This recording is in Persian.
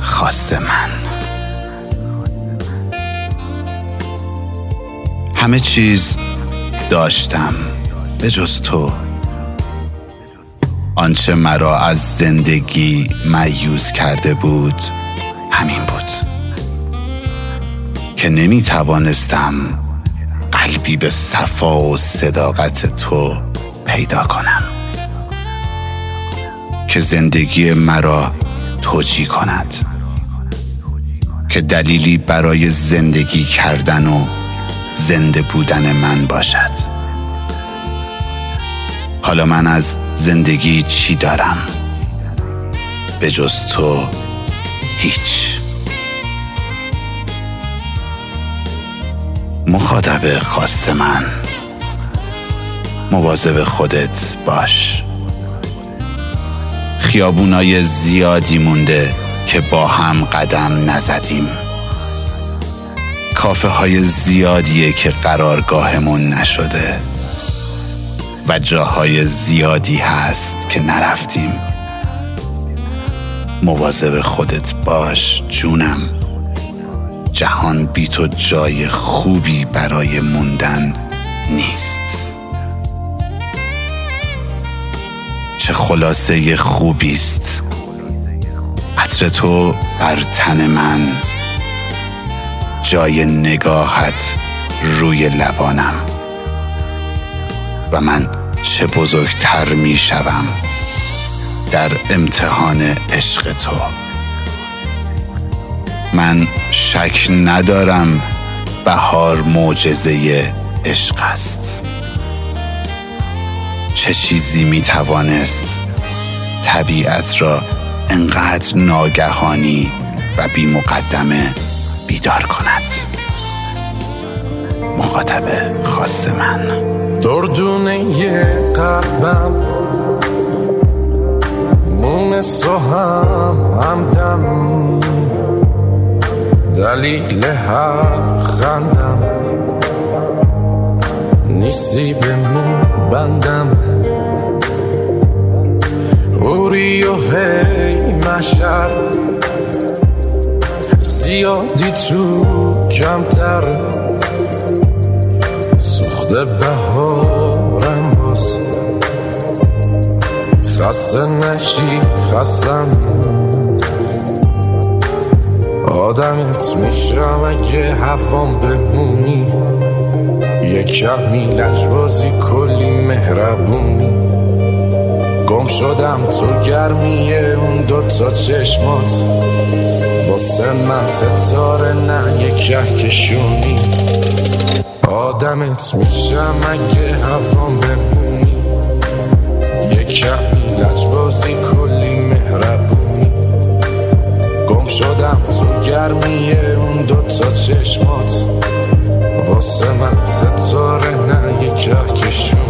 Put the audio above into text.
خاص من. همه چیز داشتم به جز تو. آنچه مرا از زندگی میوز کرده بود همین بود. که نمی توانستم قلبی به صفا و صداقت تو پیدا کنم. که زندگی مرا توجی کند که دلیلی برای زندگی کردن و زنده بودن من باشد. حالا من از زندگی چی دارم؟ به جز تو هیچ. مخاطب خواست من مواظب خودت باش. خیابونای زیادی مونده که با هم قدم نزدیم. کافه های زیادیه که قرارگاهمون نشده و جاهای زیادی هست که نرفتیم. مواظب خودت باش جونم. جهان بی تو جای خوبی برای موندن نیست. چه خلاصه خوبی است. عطر تو بر تن من جای نگاهت روی لبانم. و من چه بزرگتر می شوم در امتحان عشق تو. من شک ندارم بهار معجزه عشق است. چه چیزی می توانست طبیعت را انقدر ناگهانی و بی مقدمه بیدار کند. مخاطب خاص من. دردونه قلبم مونس و هم همدم دلیل هر خندم. نیستی به مو بندم. اوری و هی مشر زیادی تو کمتر. سخت بهارم باز. خسته نشی خستم. آدمت میشم اگه هفام بمونی. کمی لجبازی کلی مهربونی. گم شدم تو گرمیه اون دوتا چشمات. واسه من ستاره نه یک کهکشونی آدمت میشم اگه هفام بمونی. یک کمی لجبازی کلی مهربونی. گم شدم تو گرمیه اون دوتا چشمات. Jakiś